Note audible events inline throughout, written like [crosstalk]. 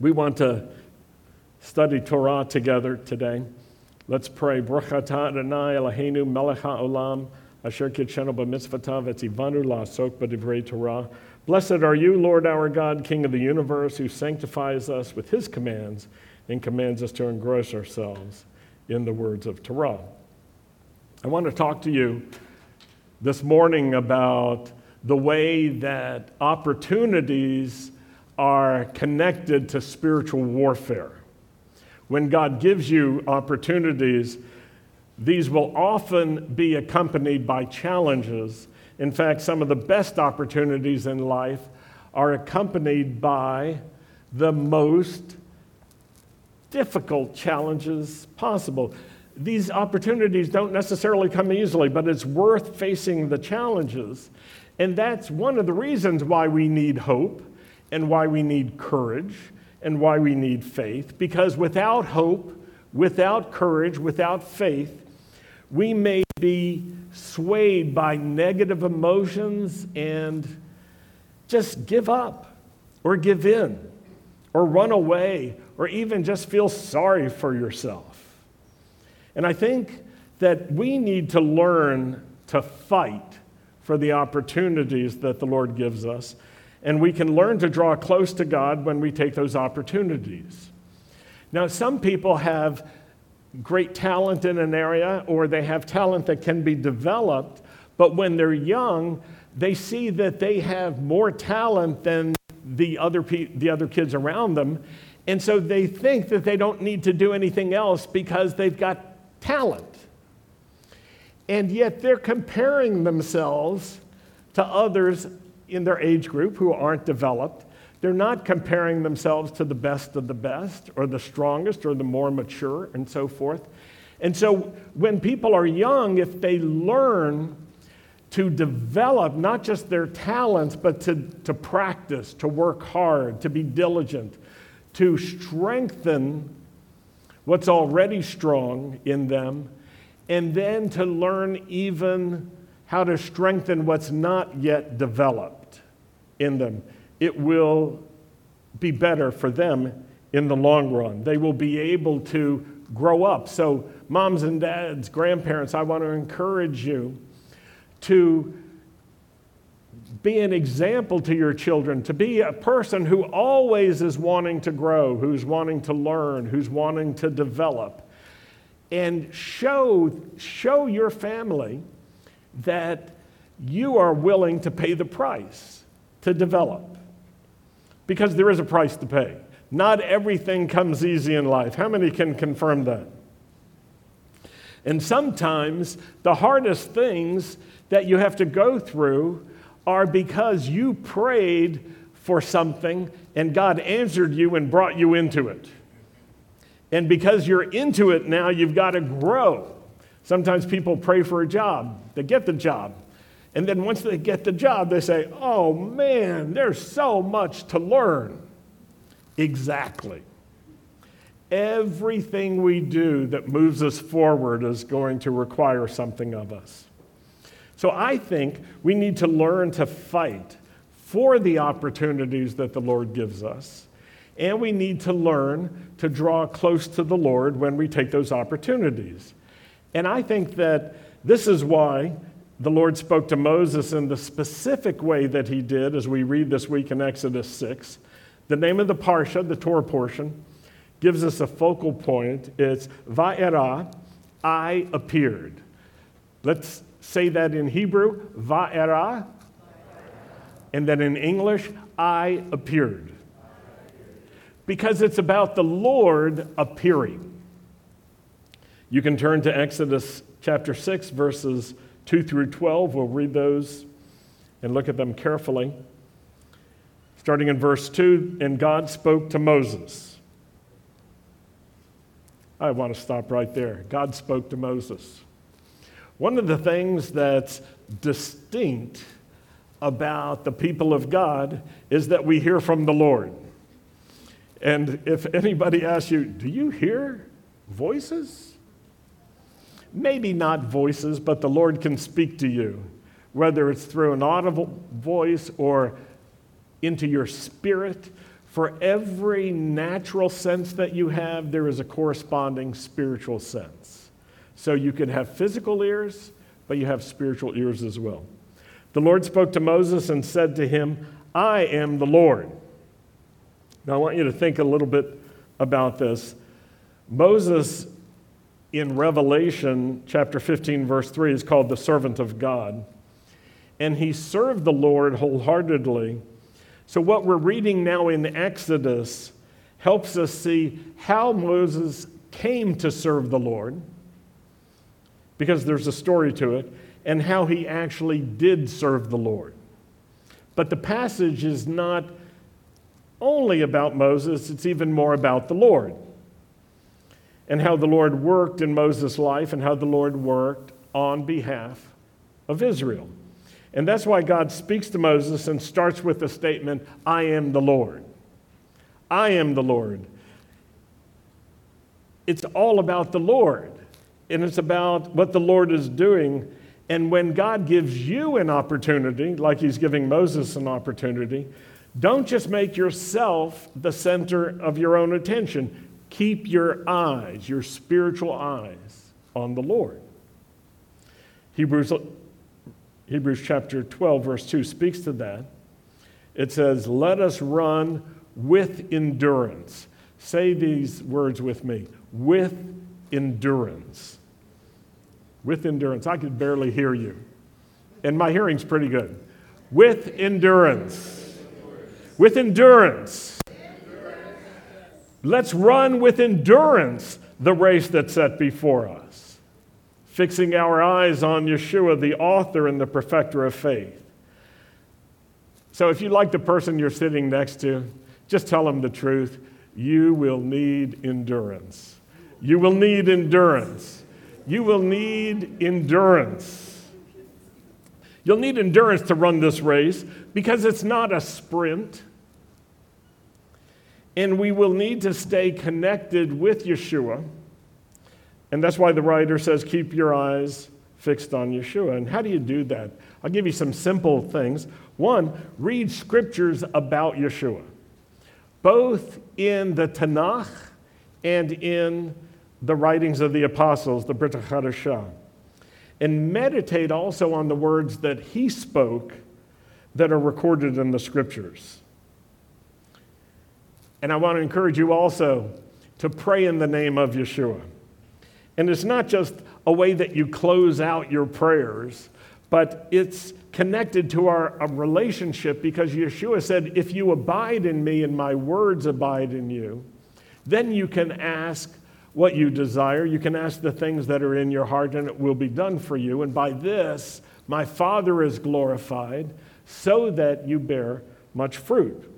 We want to study Torah together today. Let's pray. Blessed are you, Lord our God, King of the universe, who sanctifies us with his commands and commands us to engross ourselves in the words of Torah. I want to talk to you this morning about the way that opportunities are connected to spiritual warfare. When God gives you opportunities, these will often be accompanied by challenges. In fact, some of the best opportunities in life are accompanied by the most difficult challenges possible. These opportunities don't necessarily come easily, but it's worth facing the challenges. And that's one of the reasons why we need hope and why we need courage and why we need faith. Because without hope, without courage, without faith, we may be swayed by negative emotions and just give up or give in or run away or even just feel sorry for yourself. And I think that we need to learn to fight for the opportunities that the Lord gives us. And we can learn to draw close to God when we take those opportunities. Now, some people have great talent in an area or they have talent that can be developed, but when they're young, they see that they have more talent than the other, pe- the other kids around them. And so they think that they don't need to do anything else because they've got talent. And yet they're comparing themselves to others in their age group who aren't developed. They're not comparing themselves to the best of the best or the strongest or the more mature and so forth. And so when people are young, if they learn to develop not just their talents, but to, to practice, to work hard, to be diligent, to strengthen what's already strong in them, and then to learn even how to strengthen what's not yet developed in them. It will be better for them in the long run. They will be able to grow up. So, moms and dads, grandparents, I want to encourage you to be an example to your children, to be a person who always is wanting to grow, who's wanting to learn, who's wanting to develop. And show, show your family that you are willing to pay the price to develop. Because there is a price to pay. Not everything comes easy in life. How many can confirm that? And sometimes the hardest things that you have to go through are because you prayed for something and God answered you and brought you into it. And because you're into it now, you've got to grow. Sometimes people pray for a job, they get the job. And then once they get the job, they say, oh man, there's so much to learn. Exactly. Everything we do that moves us forward is going to require something of us. So I think we need to learn to fight for the opportunities that the Lord gives us. And we need to learn to draw close to the Lord when we take those opportunities. And I think that this is why the Lord spoke to Moses in the specific way that he did as we read this week in Exodus 6. The name of the Parsha, the Torah portion, gives us a focal point. It's Va'era, I appeared. Let's say that in Hebrew, va'era, and then in English, I appeared. Because it's about the Lord appearing. You can turn to Exodus chapter 6, verses 2 through 12. We'll read those and look at them carefully. Starting in verse 2, and God spoke to Moses. I want to stop right there. God spoke to Moses. One of the things that's distinct about the people of God is that we hear from the Lord. And if anybody asks you, do you hear voices? Maybe not voices, but the Lord can speak to you, whether it's through an audible voice or into your spirit, For every natural sense that you have, there is a corresponding spiritual sense. So you can have physical ears, but you have spiritual ears as well. The Lord spoke to Moses and said to him, I am the Lord. Now, I want you to think a little bit about this. Moses in Revelation chapter 15, verse 3, is called the servant of God. And he served the Lord wholeheartedly. So, what we're reading now in Exodus helps us see how Moses came to serve the Lord, because there's a story to it, and how he actually did serve the Lord. But the passage is not only about Moses, it's even more about the Lord and how the Lord worked in Moses' life and how the Lord worked on behalf of Israel. And that's why God speaks to Moses and starts with the statement, I am the Lord. I am the Lord. It's all about the Lord, and it's about what the Lord is doing. And when God gives you an opportunity, like He's giving Moses an opportunity, don't just make yourself the center of your own attention. Keep your eyes, your spiritual eyes, on the Lord. Hebrews, Hebrews chapter 12, verse 2 speaks to that. It says, Let us run with endurance. Say these words with me with endurance. With endurance. I could barely hear you. And my hearing's pretty good. With endurance. With endurance Let's run with endurance the race that's set before us, fixing our eyes on Yeshua, the author and the perfecter of faith. So, if you like the person you're sitting next to, just tell them the truth. You will need endurance. You will need endurance. You will need endurance. You'll need endurance to run this race because it's not a sprint. And we will need to stay connected with Yeshua. And that's why the writer says, keep your eyes fixed on Yeshua. And how do you do that? I'll give you some simple things. One, read scriptures about Yeshua, both in the Tanakh and in the writings of the apostles, the Brit Hadashah. And meditate also on the words that he spoke that are recorded in the scriptures. And I want to encourage you also to pray in the name of Yeshua. And it's not just a way that you close out your prayers, but it's connected to our relationship because Yeshua said, If you abide in me and my words abide in you, then you can ask what you desire. You can ask the things that are in your heart, and it will be done for you. And by this, my Father is glorified, so that you bear much fruit.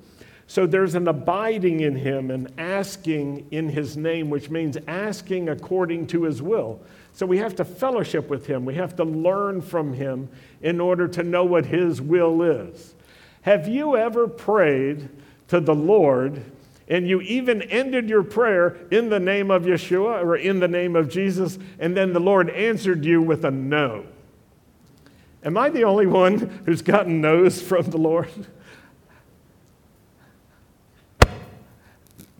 So there's an abiding in him and asking in his name, which means asking according to his will. So we have to fellowship with him. We have to learn from him in order to know what his will is. Have you ever prayed to the Lord and you even ended your prayer in the name of Yeshua or in the name of Jesus, and then the Lord answered you with a no? Am I the only one who's gotten no's from the Lord? [laughs]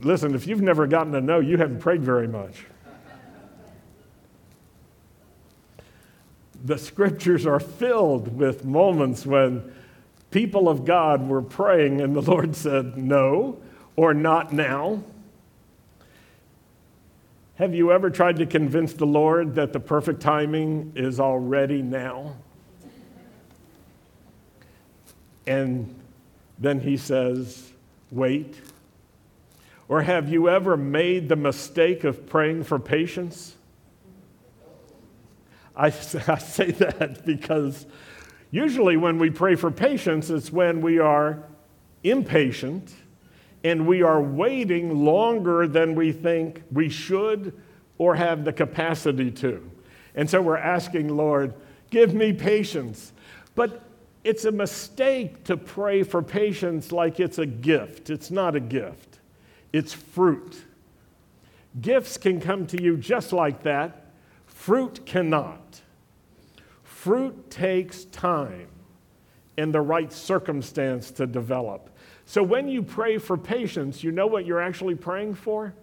Listen, if you've never gotten to know, you haven't prayed very much. The scriptures are filled with moments when people of God were praying and the Lord said, No, or not now. Have you ever tried to convince the Lord that the perfect timing is already now? And then he says, Wait. Or have you ever made the mistake of praying for patience? I, [laughs] I say that because usually when we pray for patience, it's when we are impatient and we are waiting longer than we think we should or have the capacity to. And so we're asking, Lord, give me patience. But it's a mistake to pray for patience like it's a gift. It's not a gift it's fruit. Gifts can come to you just like that, fruit cannot. Fruit takes time and the right circumstance to develop. So when you pray for patience, you know what you're actually praying for?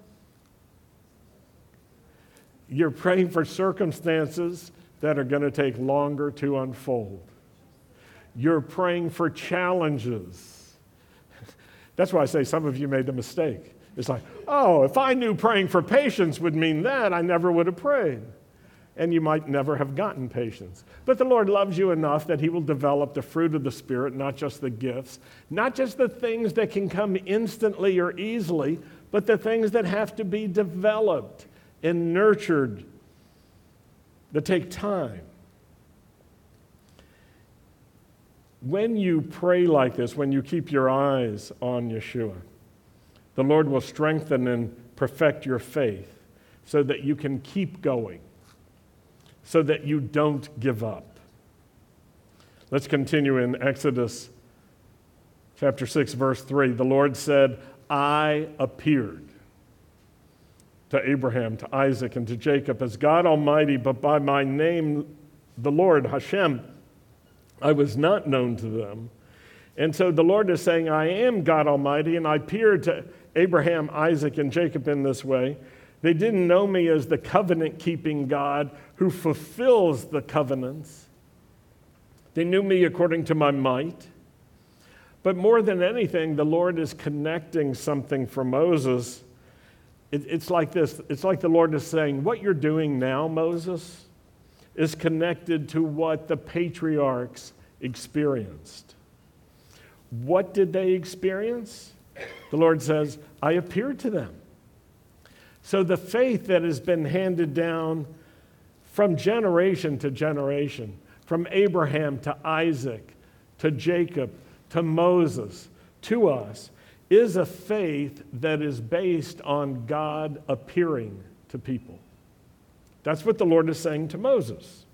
You're praying for circumstances that are going to take longer to unfold. You're praying for challenges. [laughs] That's why I say some of you made the mistake. It's like, oh, if I knew praying for patience would mean that, I never would have prayed. And you might never have gotten patience. But the Lord loves you enough that He will develop the fruit of the Spirit, not just the gifts, not just the things that can come instantly or easily, but the things that have to be developed and nurtured that take time. When you pray like this, when you keep your eyes on Yeshua, the Lord will strengthen and perfect your faith so that you can keep going, so that you don't give up. Let's continue in Exodus chapter 6, verse 3. The Lord said, I appeared to Abraham, to Isaac, and to Jacob as God Almighty, but by my name, the Lord, Hashem, I was not known to them. And so the Lord is saying, I am God Almighty, and I appeared to Abraham, Isaac, and Jacob in this way. They didn't know me as the covenant keeping God who fulfills the covenants. They knew me according to my might. But more than anything, the Lord is connecting something for Moses it, it's like this it's like the Lord is saying, What you're doing now, Moses, is connected to what the patriarchs experienced. What did they experience? The Lord says, I appeared to them. So the faith that has been handed down from generation to generation, from Abraham to Isaac to Jacob to Moses to us, is a faith that is based on God appearing to people. That's what the Lord is saying to Moses.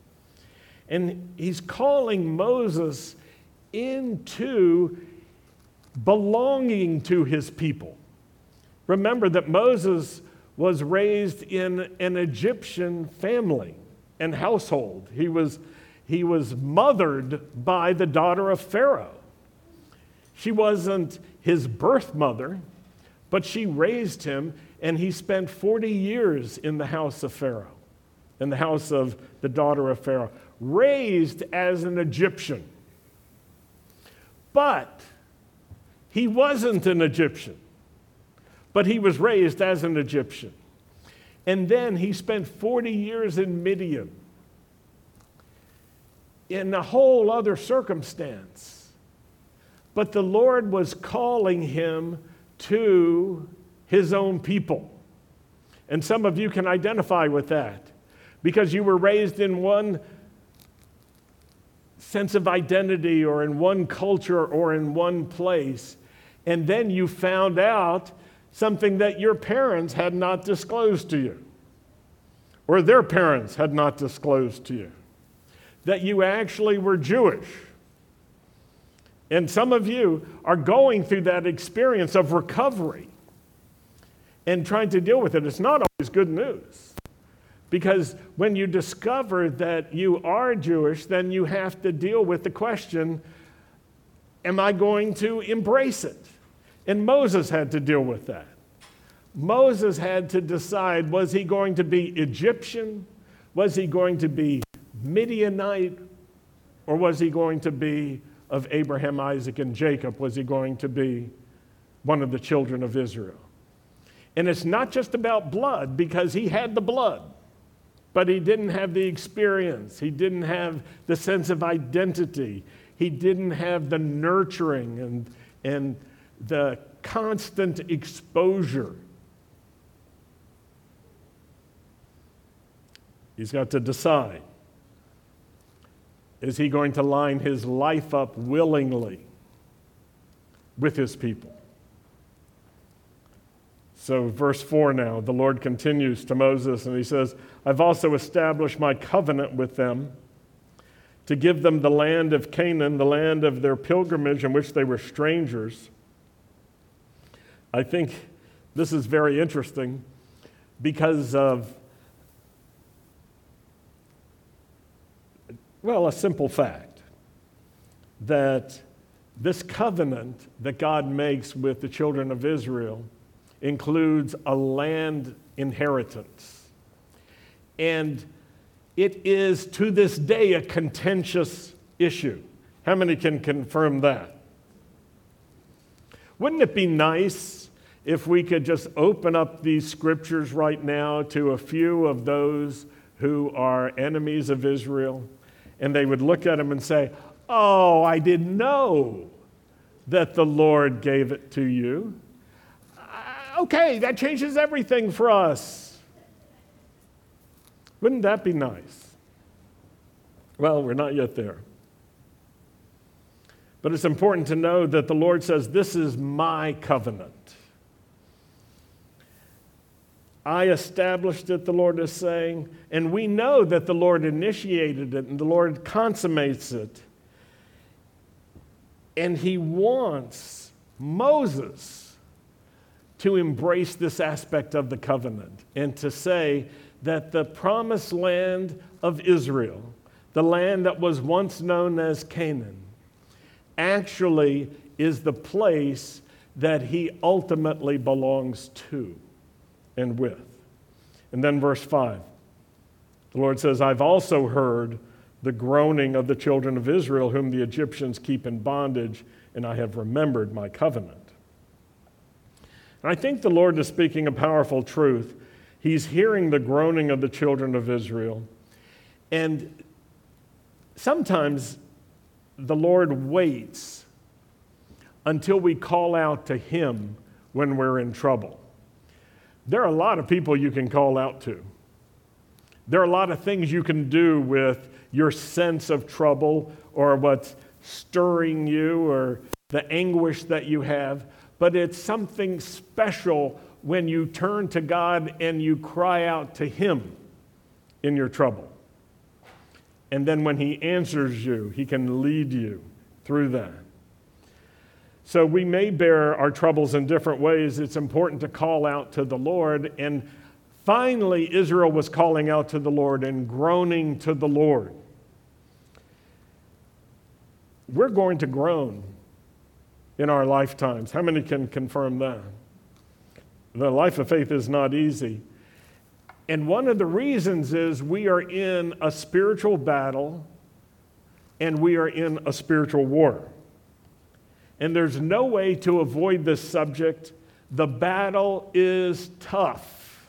And he's calling Moses into belonging to his people. Remember that Moses was raised in an Egyptian family and household. He was, he was mothered by the daughter of Pharaoh. She wasn't his birth mother, but she raised him, and he spent 40 years in the house of Pharaoh, in the house of the daughter of Pharaoh, raised as an Egyptian. But he wasn't an Egyptian, but he was raised as an Egyptian. And then he spent 40 years in Midian in a whole other circumstance but the Lord was calling him to his own people. And some of you can identify with that because you were raised in one sense of identity or in one culture or in one place. And then you found out something that your parents had not disclosed to you, or their parents had not disclosed to you, that you actually were Jewish and some of you are going through that experience of recovery and trying to deal with it. It's not always good news. Because when you discover that you are Jewish, then you have to deal with the question Am I going to embrace it? And Moses had to deal with that. Moses had to decide was he going to be Egyptian? Was he going to be Midianite? Or was he going to be of Abraham, Isaac, and Jacob was he going to be one of the children of Israel. And it's not just about blood, because he had the blood, but he didn't have the experience. He didn't have the sense of identity. He didn't have the nurturing and, and the constant exposure. He's got to decide is he going to line his life up willingly with his people? So, verse 4 now, the Lord continues to Moses and he says, I've also established my covenant with them to give them the land of Canaan, the land of their pilgrimage in which they were strangers. I think this is very interesting because of Well, a simple fact that this covenant that God makes with the children of Israel includes a land inheritance. And it is to this day a contentious issue. How many can confirm that? Wouldn't it be nice if we could just open up these scriptures right now to a few of those who are enemies of Israel and they would look at them and say, Oh, I didn't know that the Lord gave it to you. Okay, that changes everything for us. Wouldn't that be nice? Well, we're not yet there. But it's important to know that the Lord says, This is my covenant. I established it, the Lord is saying, and we know that the Lord initiated it and the Lord consummates it. And he wants Moses to embrace this aspect of the covenant and to say that the promised land of Israel, the land that was once known as Canaan, actually is the place that he ultimately belongs to and with. And then verse 5 the Lord says, I've also heard the groaning of the children of Israel, whom the Egyptians keep in bondage, and I have remembered my covenant. I think the Lord is speaking a powerful truth. He's hearing the groaning of the children of Israel. And sometimes the Lord waits until we call out to Him when we're in trouble. There are a lot of people you can call out to. There are a lot of things you can do with your sense of trouble or what's stirring you or the anguish that you have, but it's something special when you turn to God and you cry out to Him in your trouble. And then when He answers you, He can lead you through that. So we may bear our troubles in different ways. It's important to call out to the Lord. And finally, Israel was calling out to the Lord and groaning to the Lord we're going to groan in our lifetimes. How many can confirm that? The life of faith is not easy. And one of the reasons is we are in a spiritual battle and we are in a spiritual war. And there's no way to avoid this subject. The battle is tough.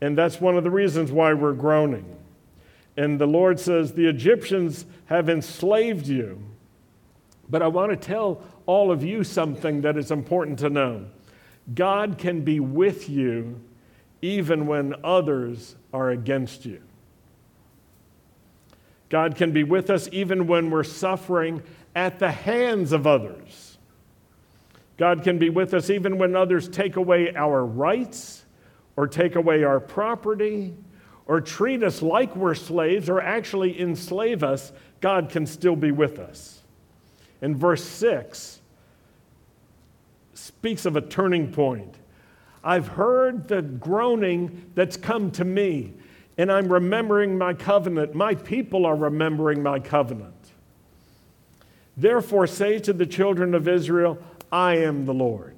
And that's one of the reasons why we're groaning. And the Lord says, The Egyptians have enslaved you. But I want to tell all of you something that is important to know God can be with you even when others are against you. God can be with us even when we're suffering at the hands of others. God can be with us even when others take away our rights or take away our property or treat us like we're slaves or actually enslave us, God can still be with us. In verse 6 speaks of a turning point. I've heard the groaning that's come to me, and I'm remembering my covenant. My people are remembering my covenant. Therefore, say to the children of Israel, I am the Lord.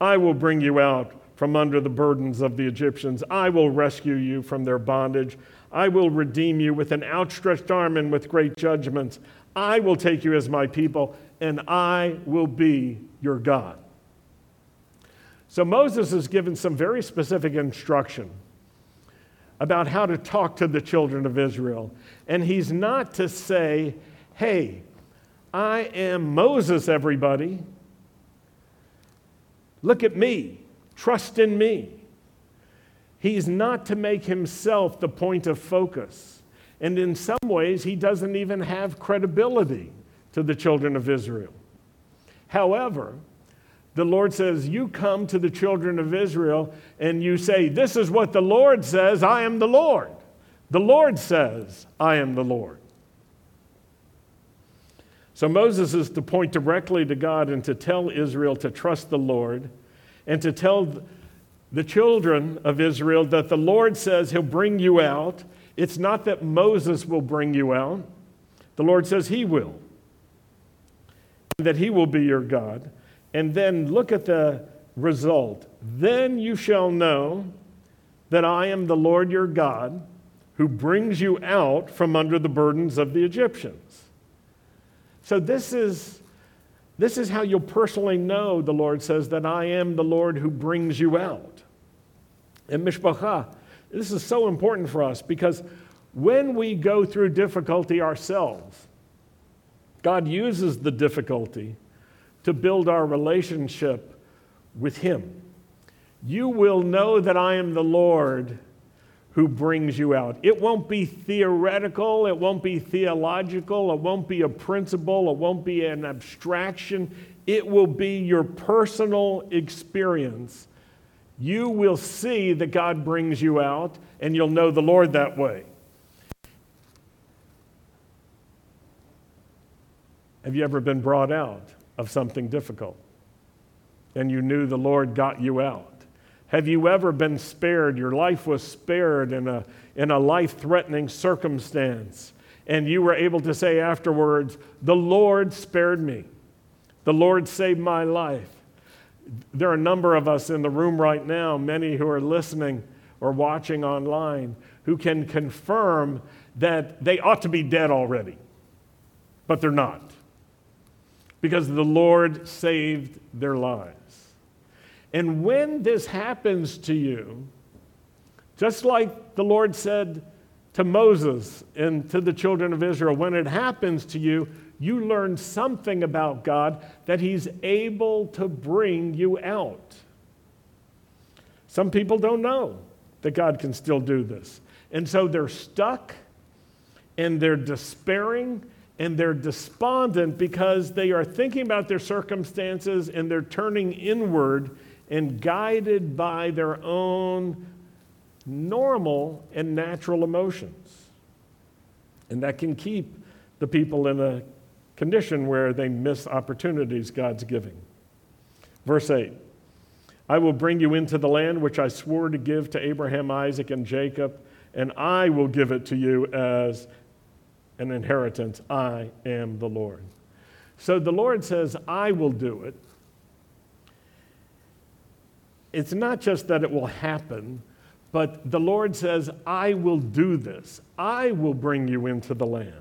I will bring you out from under the burdens of the Egyptians. I will rescue you from their bondage. I will redeem you with an outstretched arm and with great judgments. I will take you as my people, and I will be your God. So Moses is given some very specific instruction about how to talk to the children of Israel. And he's not to say, hey, I am Moses, everybody. Look at me. Trust in me. He's not to make himself the point of focus. And in some ways, he doesn't even have credibility to the children of Israel. However, the Lord says, You come to the children of Israel and you say, This is what the Lord says, I am the Lord. The Lord says, I am the Lord. So Moses is to point directly to God and to tell Israel to trust the Lord and to tell the children of Israel that the Lord says he'll bring you out. It's not that Moses will bring you out, the Lord says he will. that he will be your God. And then look at the result. Then you shall know that I am the Lord your God who brings you out from under the burdens of the Egyptians. So this is this is how you'll personally know, the Lord says, that I am the Lord who brings you out. And mishpacha, this is so important for us because when we go through difficulty ourselves, God uses the difficulty to build our relationship with Him. You will know that I am the Lord who brings you out. It won't be theoretical, it won't be theological, it won't be a principle, it won't be an abstraction. It will be your personal experience. You will see that God brings you out, and you'll know the Lord that way. Have you ever been brought out of something difficult and you knew the Lord got you out? Have you ever been spared? Your life was spared in a, in a life threatening circumstance, and you were able to say afterwards, The Lord spared me. The Lord saved my life. There are a number of us in the room right now, many who are listening or watching online, who can confirm that they ought to be dead already, but they're not because the Lord saved their lives. And when this happens to you, just like the Lord said to Moses and to the children of Israel, when it happens to you, you learn something about God that He's able to bring you out. Some people don't know that God can still do this. And so they're stuck and they're despairing and they're despondent because they are thinking about their circumstances and they're turning inward and guided by their own normal and natural emotions. And that can keep the people in a condition where they miss opportunities God's giving. Verse 8 I will bring you into the land which I swore to give to Abraham, Isaac, and Jacob, and I will give it to you as an inheritance. I am the Lord. So the Lord says, I will do it. It's not just that it will happen, but the Lord says, I will do this. I will bring you into the land.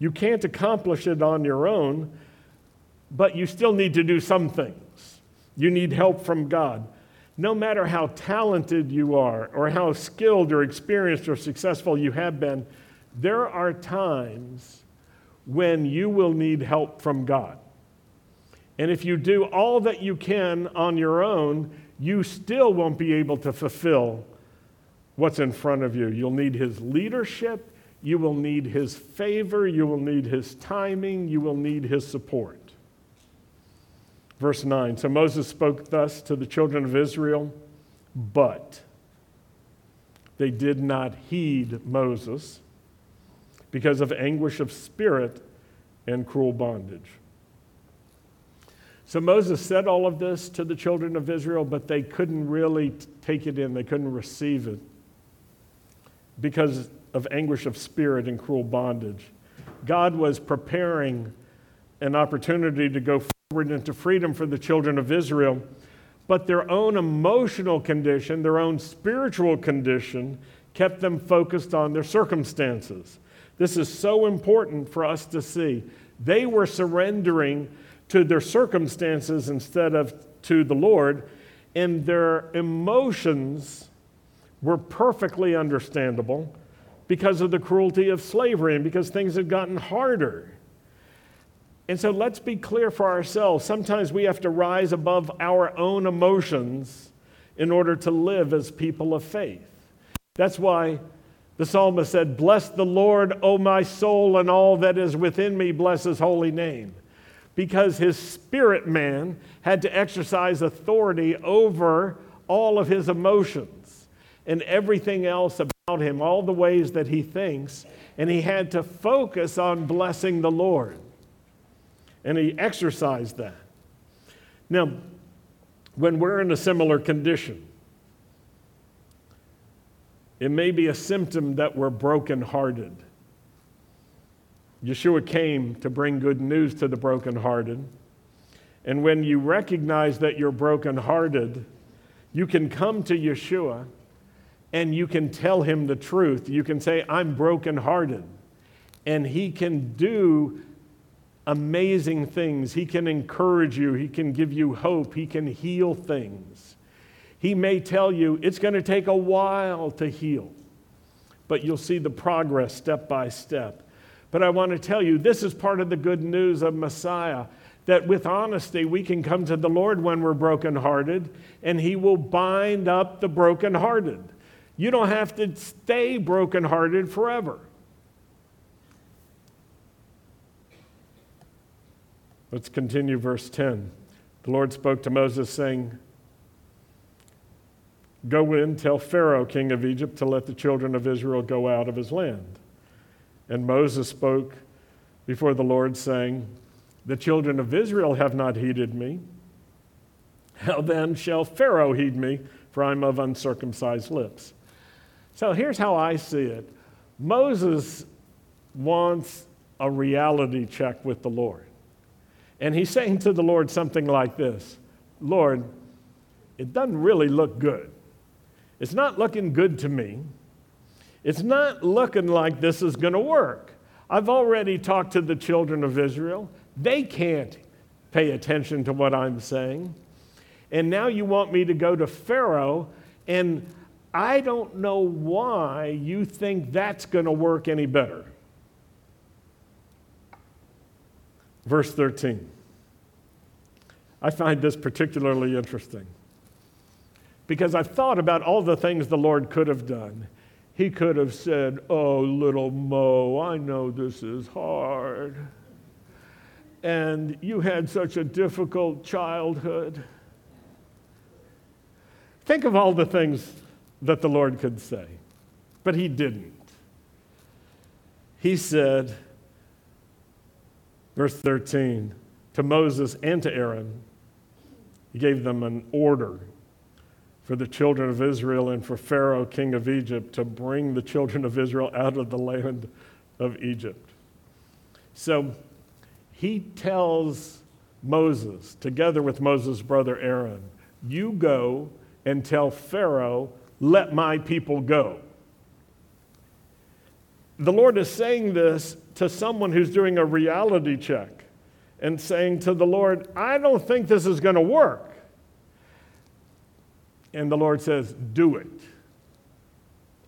You can't accomplish it on your own, but you still need to do some things. You need help from God. No matter how talented you are, or how skilled or experienced or successful you have been, there are times when you will need help from God. And if you do all that you can on your own, you still won't be able to fulfill what's in front of you. You'll need His leadership, you will need His favor, you will need His timing, you will need His support. Verse 9 So Moses spoke thus to the children of Israel, but they did not heed Moses because of anguish of spirit and cruel bondage. So Moses said all of this to the children of Israel, but they couldn't really take it in, they couldn't receive it because of anguish of spirit and cruel bondage. God was preparing an opportunity to go forward into freedom for the children of Israel, but their own emotional condition, their own spiritual condition, kept them focused on their circumstances. This is so important for us to see. They were surrendering to their circumstances instead of to the Lord, and their emotions were perfectly understandable because of the cruelty of slavery and because things had gotten harder. And so let's be clear for ourselves. Sometimes we have to rise above our own emotions in order to live as people of faith. That's why the psalmist said, Bless the Lord, O my soul, and all that is within me, bless his holy name. Because his spirit man had to exercise authority over all of his emotions and everything else about him, all the ways that he thinks, and he had to focus on blessing the Lord. And he exercised that. Now, when we're in a similar condition, it may be a symptom that we're brokenhearted. Yeshua came to bring good news to the brokenhearted, And when you recognize that you're brokenhearted, you can come to Yeshua and you can tell him the truth. You can say, I'm brokenhearted. And he can do amazing things. He can encourage you, he can give you hope, he can heal things. He may tell you it's going to take a while to heal, but you'll see the progress step by step. But I want to tell you, this is part of the good news of Messiah that with honesty we can come to the Lord when we're brokenhearted, and He will bind up the brokenhearted. You don't have to stay brokenhearted forever. Let's continue verse 10. The Lord spoke to Moses, saying, Go in, tell Pharaoh, king of Egypt, to let the children of Israel go out of his land. And Moses spoke before the Lord, saying, The children of Israel have not heeded me. How then shall Pharaoh heed me, for I'm of uncircumcised lips? So here's how I see it Moses wants a reality check with the Lord. And he's saying to the Lord something like this Lord, it doesn't really look good. It's not looking good to me. It's not looking like this is going to work. I've already talked to the children of Israel. They can't pay attention to what I'm saying. And now you want me to go to Pharaoh, and I don't know why you think that's going to work any better. Verse 13. I find this particularly interesting because I've thought about all the things the Lord could have done. He could have said, Oh, little Mo, I know this is hard. And you had such a difficult childhood. Think of all the things that the Lord could say, but He didn't. He said, Verse 13 to Moses and to Aaron, he gave them an order for the children of Israel and for Pharaoh, king of Egypt, to bring the children of Israel out of the land of Egypt. So he tells Moses, together with Moses' brother Aaron, You go and tell Pharaoh, Let my people go. The Lord is saying this to someone who's doing a reality check and saying to the Lord, I don't think this is going to work. And the Lord says, Do it.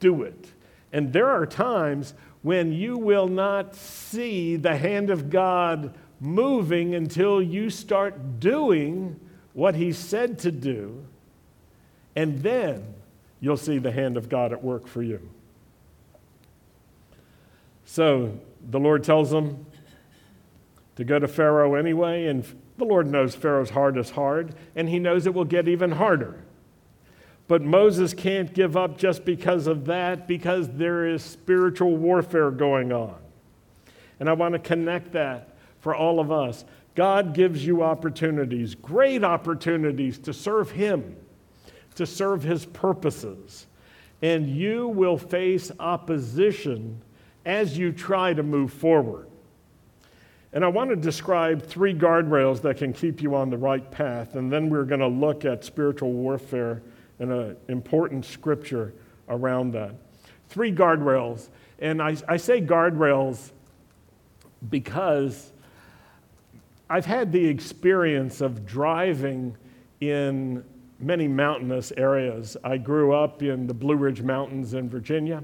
Do it. And there are times when you will not see the hand of God moving until you start doing what He said to do. And then you'll see the hand of God at work for you. So the Lord tells them to go to Pharaoh anyway, and the Lord knows Pharaoh's heart is hard, and he knows it will get even harder. But Moses can't give up just because of that, because there is spiritual warfare going on. And I want to connect that for all of us. God gives you opportunities, great opportunities to serve Him, to serve His purposes. And you will face opposition as you try to move forward. And I want to describe three guardrails that can keep you on the right path, and then we're going to look at spiritual warfare and an important scripture around that. Three guardrails. And I, I say guardrails because I've had the experience of driving in many mountainous areas. I grew up in the Blue Ridge Mountains in Virginia,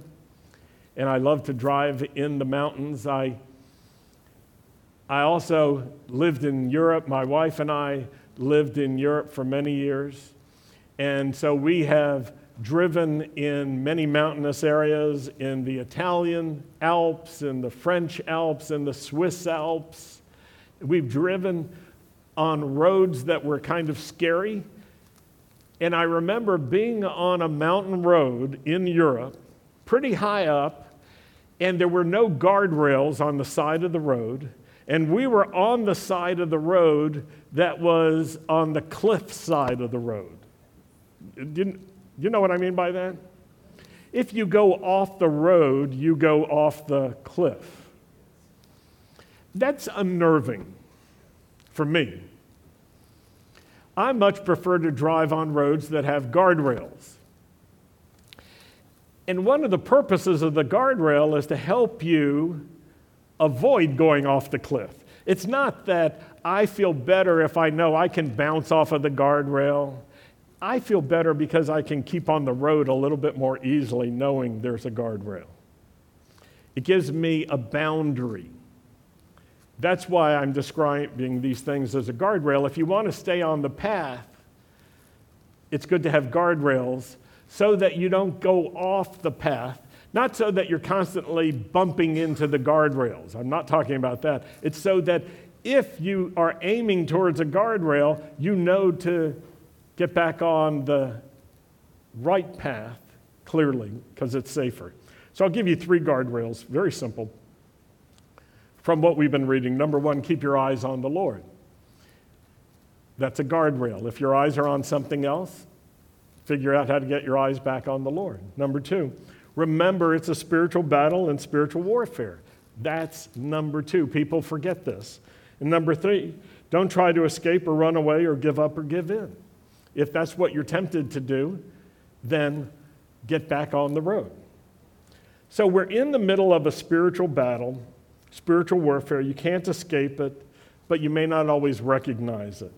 and I love to drive in the mountains. I, I also lived in Europe. My wife and I lived in Europe for many years. And so we have driven in many mountainous areas in the Italian Alps, in the French Alps, in the Swiss Alps. We've driven on roads that were kind of scary. And I remember being on a mountain road in Europe, pretty high up, and there were no guardrails on the side of the road. And we were on the side of the road that was on the cliff side of the road. Do you know what I mean by that? If you go off the road, you go off the cliff. That's unnerving for me I much prefer to drive on roads that have guardrails. And one of the purposes of the guardrail is to help you avoid going off the cliff. It's not that I feel better if I know I can bounce off of the guardrail. I feel better because I can keep on the road a little bit more easily knowing there's a guardrail. It gives me a boundary. That's why I'm describing these things as a guardrail. If you want to stay on the path, it's good to have guardrails so that you don't go off the path, not so that you're constantly bumping into the guardrails. I'm not talking about that. It's so that if you are aiming towards a guardrail, you know to get back on the right path clearly because it's safer. So I'll give you three guardrails, very simple, from what we've been reading. Number one, keep your eyes on the Lord. That's a guardrail. If your eyes are on something else, figure out how to get your eyes back on the Lord. Number two, remember it's a spiritual battle and spiritual warfare. That's number two. People forget this. And number three, don't try to escape or run away or give up or give in. If that's what you're tempted to do, then get back on the road. So we're in the middle of a spiritual battle, spiritual warfare. You can't escape it, but you may not always recognize it.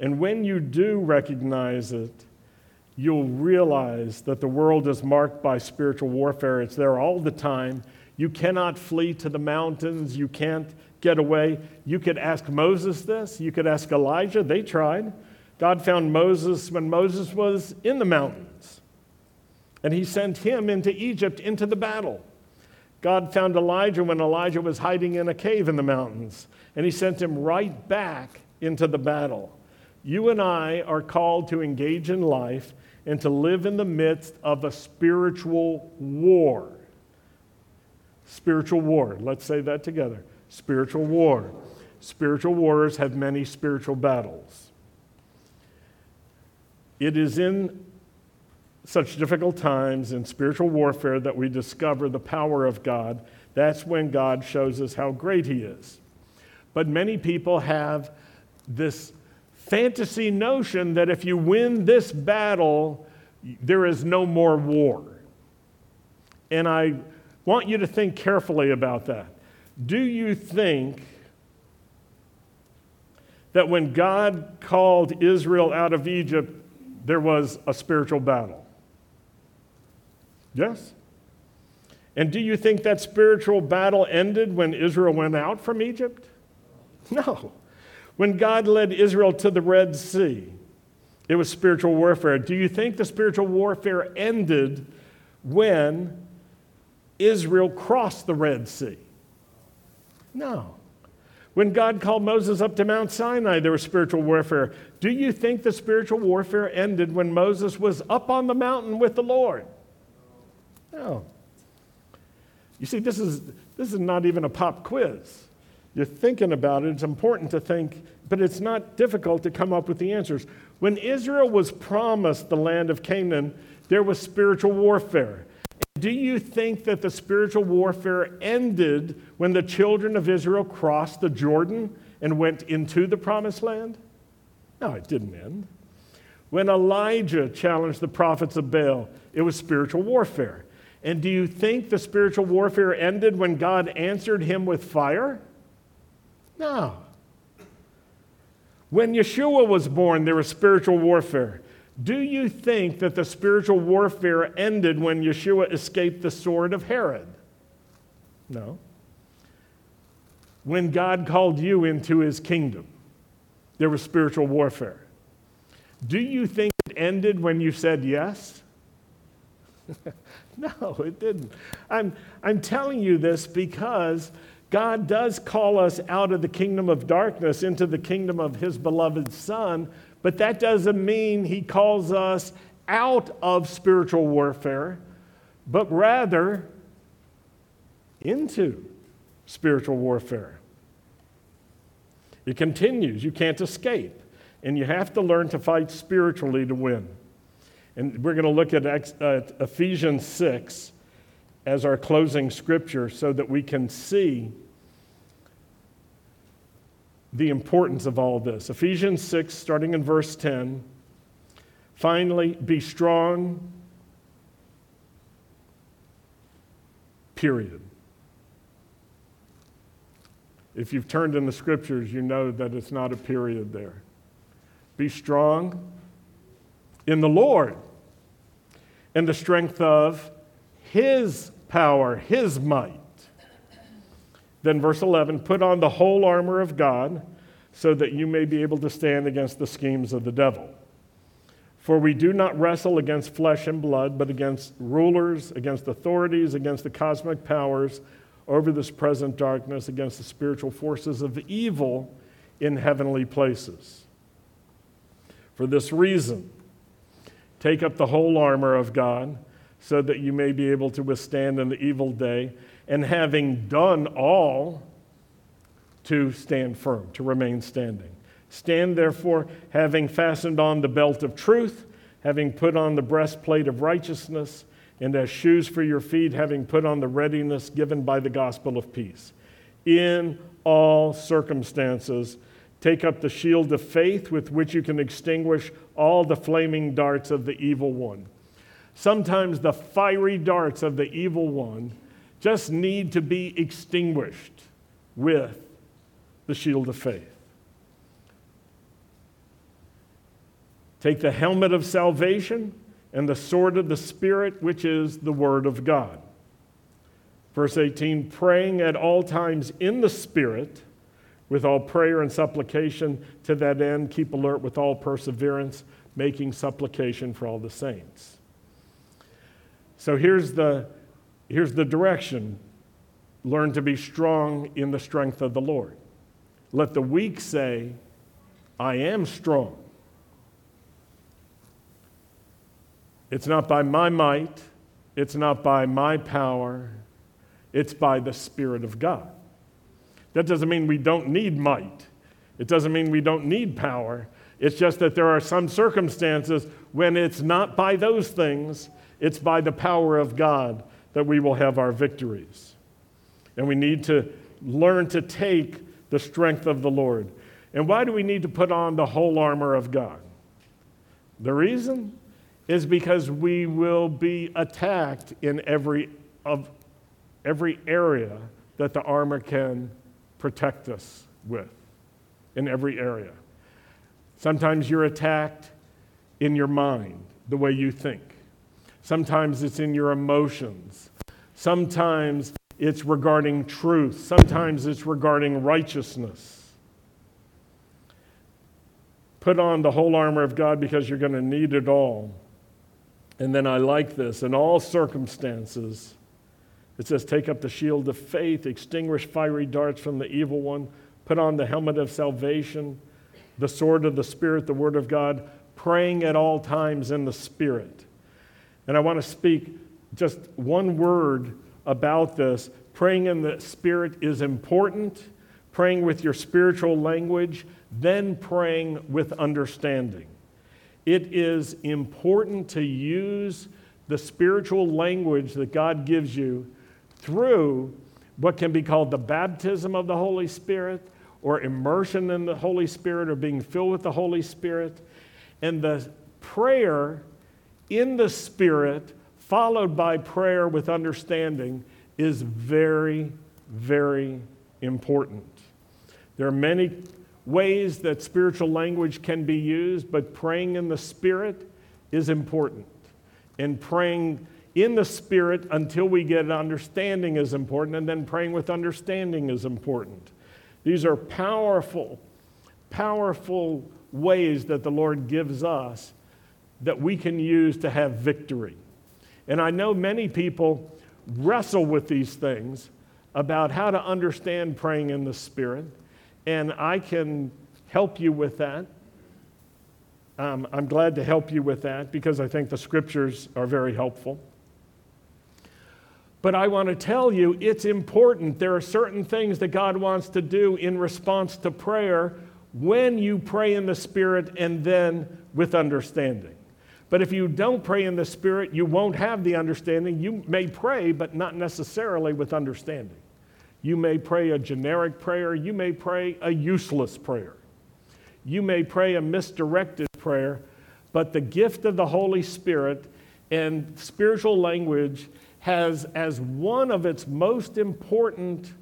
And when you do recognize it, you'll realize that the world is marked by spiritual warfare. It's there all the time. You cannot flee to the mountains. You can't get away. You could ask Moses this. You could ask Elijah. They tried. God found Moses when Moses was in the mountains and he sent him into Egypt into the battle. God found Elijah when Elijah was hiding in a cave in the mountains, and he sent him right back into the battle. You and I are called to engage in life and to live in the midst of a spiritual war. Spiritual war. Let's say that together. Spiritual war. Spiritual wars have many spiritual battles. It is in such difficult times in spiritual warfare that we discover the power of God. That's when God shows us how great He is. But many people have this fantasy notion that if you win this battle, there is no more war. And I want you to think carefully about that. Do you think that when God called Israel out of Egypt, there was a spiritual battle? Yes? And do you think that spiritual battle ended when Israel went out from Egypt? No. When God led Israel to the Red Sea, it was spiritual warfare. Do you think the spiritual warfare ended when Israel crossed the Red Sea? No. When God called Moses up to Mount Sinai, there was spiritual warfare. Do you think the spiritual warfare ended when Moses was up on the mountain with the Lord? No. You see, this is, this is not even a pop quiz. You're thinking about it, it's important to think, but it's not difficult to come up with the answers. When Israel was promised the land of Canaan, there was spiritual warfare. Do you think that the spiritual warfare ended when the children of Israel crossed the Jordan and went into the promised land? No, it didn't end. When Elijah challenged the prophets of Baal, it was spiritual warfare. And do you think the spiritual warfare ended when God answered him with fire? No. When Yeshua was born, there was spiritual warfare. Do you think that the spiritual warfare ended when Yeshua escaped the sword of Herod? No. When God called you into his kingdom, there was spiritual warfare. Do you think it ended when you said yes? [laughs] no, it didn't. I'm, I'm telling you this because God does call us out of the kingdom of darkness into the kingdom of his beloved Son, but that doesn't mean he calls us out of spiritual warfare, but rather into spiritual warfare. It continues. You can't escape. And you have to learn to fight spiritually to win. And we're going to look at Ephesians 6 as our closing scripture so that we can see the importance of all this. Ephesians 6, starting in verse 10. Finally, be strong, period. If you've turned in the scriptures, you know that it's not a period there. Be strong in the Lord and the strength of His power, His might. Then, verse 11 put on the whole armor of God so that you may be able to stand against the schemes of the devil. For we do not wrestle against flesh and blood, but against rulers, against authorities, against the cosmic powers over this present darkness, against the spiritual forces of evil in heavenly places. For this reason, take up the whole armor of God so that you may be able to withstand in the evil day, and having done all, to stand firm, to remain standing. Stand therefore, having fastened on the belt of truth, having put on the breastplate of righteousness, and as shoes for your feet, having put on the readiness given by the gospel of peace. In all circumstances, take up the shield of faith with which you can extinguish all the flaming darts of the evil one. Sometimes the fiery darts of the evil one just need to be extinguished with the shield of faith. Take the helmet of salvation and the sword of the Spirit, which is the Word of God. Verse 18 praying at all times in the Spirit with all prayer and supplication to that end, keep alert with all perseverance, making supplication for all the saints. So here's the, here's the direction learn to be strong in the strength of the Lord. Let the weak say, I am strong. It's not by my might, it's not by my power, it's by the Spirit of God. That doesn't mean we don't need might, it doesn't mean we don't need power. It's just that there are some circumstances when it's not by those things, it's by the power of God that we will have our victories. And we need to learn to take the strength of the Lord. And why do we need to put on the whole armor of God? The reason is because we will be attacked in every, of, every area that the armor can protect us with, in every area. Sometimes you're attacked in your mind, the way you think. Sometimes it's in your emotions. Sometimes it's regarding truth. Sometimes it's regarding righteousness. Put on the whole armor of God because you're going to need it all. And then I like this in all circumstances. It says, Take up the shield of faith, extinguish fiery darts from the evil one, put on the helmet of salvation, the sword of the Spirit, the word of God, praying at all times in the Spirit. And I want to speak just one word about this. Praying in the Spirit is important, praying with your spiritual language, then praying with understanding. It is important to use the spiritual language that God gives you through what can be called the baptism of the Holy Spirit or immersion in the Holy Spirit or being filled with the Holy Spirit. And the prayer in the Spirit, followed by prayer with understanding, is very, very important. There are many ways that spiritual language can be used, but praying in the Spirit is important. And praying in the Spirit until we get an understanding is important, and then praying with understanding is important. These are powerful, powerful ways that the Lord gives us that we can use to have victory. And I know many people wrestle with these things about how to understand praying in the Spirit and I can help you with that. Um, I'm glad to help you with that because I think the scriptures are very helpful. But I want to tell you it's important. There are certain things that God wants to do in response to prayer when you pray in the Spirit and then with understanding. But if you don't pray in the Spirit, you won't have the understanding. You may pray, but not necessarily with understanding. You may pray a generic prayer. You may pray a useless prayer. You may pray a misdirected prayer, but the gift of the Holy Spirit and spiritual language has as one of its most important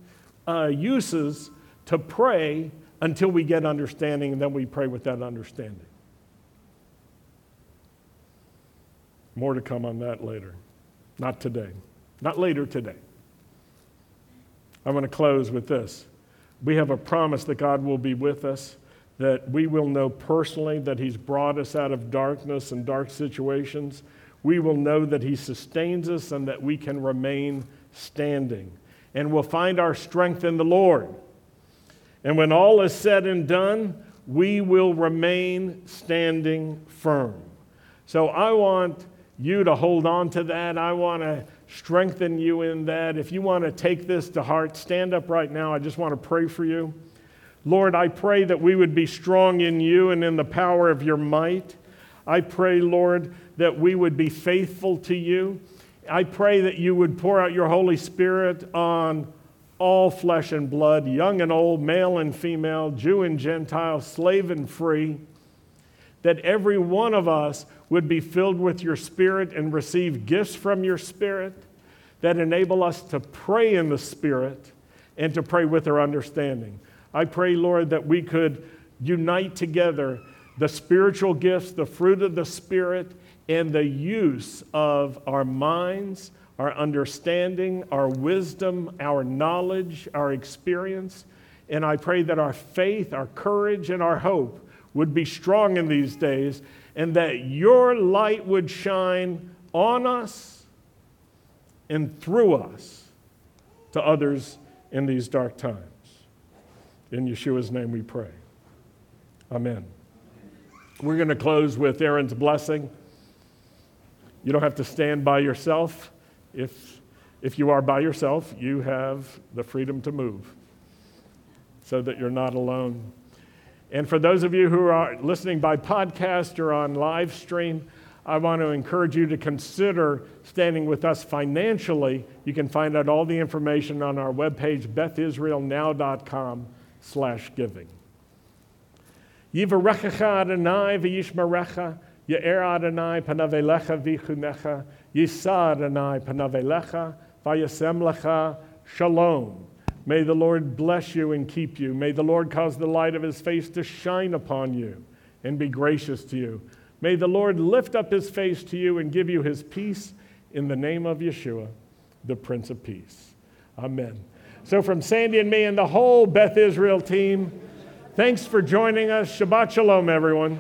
uh, uses to pray until we get understanding, and then we pray with that understanding. More to come on that later. Not today. Not later today. I want to close with this. We have a promise that God will be with us, that we will know personally that He's brought us out of darkness and dark situations. We will know that He sustains us and that we can remain standing. And we'll find our strength in the Lord. And when all is said and done, we will remain standing firm. So I want you to hold on to that. I want to strengthen you in that. If you want to take this to heart, stand up right now. I just want to pray for you. Lord, I pray that we would be strong in you and in the power of your might. I pray, Lord, that we would be faithful to you. I pray that you would pour out your Holy Spirit on all flesh and blood, young and old, male and female, Jew and Gentile, slave and free, that every one of us would be filled with your Spirit and receive gifts from your Spirit that enable us to pray in the Spirit and to pray with our understanding. I pray, Lord, that we could unite together the spiritual gifts, the fruit of the Spirit, and the use of our minds, our understanding, our wisdom, our knowledge, our experience. And I pray that our faith, our courage, and our hope would be strong in these days and that your light would shine on us and through us to others in these dark times. In Yeshua's name we pray. Amen. We're going to close with Aaron's blessing. You don't have to stand by yourself. If, if you are by yourself, you have the freedom to move so that you're not alone. And for those of you who are listening by podcast or on live stream, I want to encourage you to consider standing with us financially. You can find out all the information on our webpage, bethisraelnow.com slash giving. Yivarechecha Adonai v'yishmerecha, Ye'er Adonai panavelecha v'chunecha, Yisa Adonai panavelecha, v'yasem lecha shalom. May the Lord bless you and keep you. May the Lord cause the light of his face to shine upon you and be gracious to you. May the Lord lift up his face to you and give you his peace in the name of Yeshua, the Prince of Peace. Amen. So, from Sandy and me and the whole Beth Israel team, thanks for joining us. Shabbat Shalom, everyone.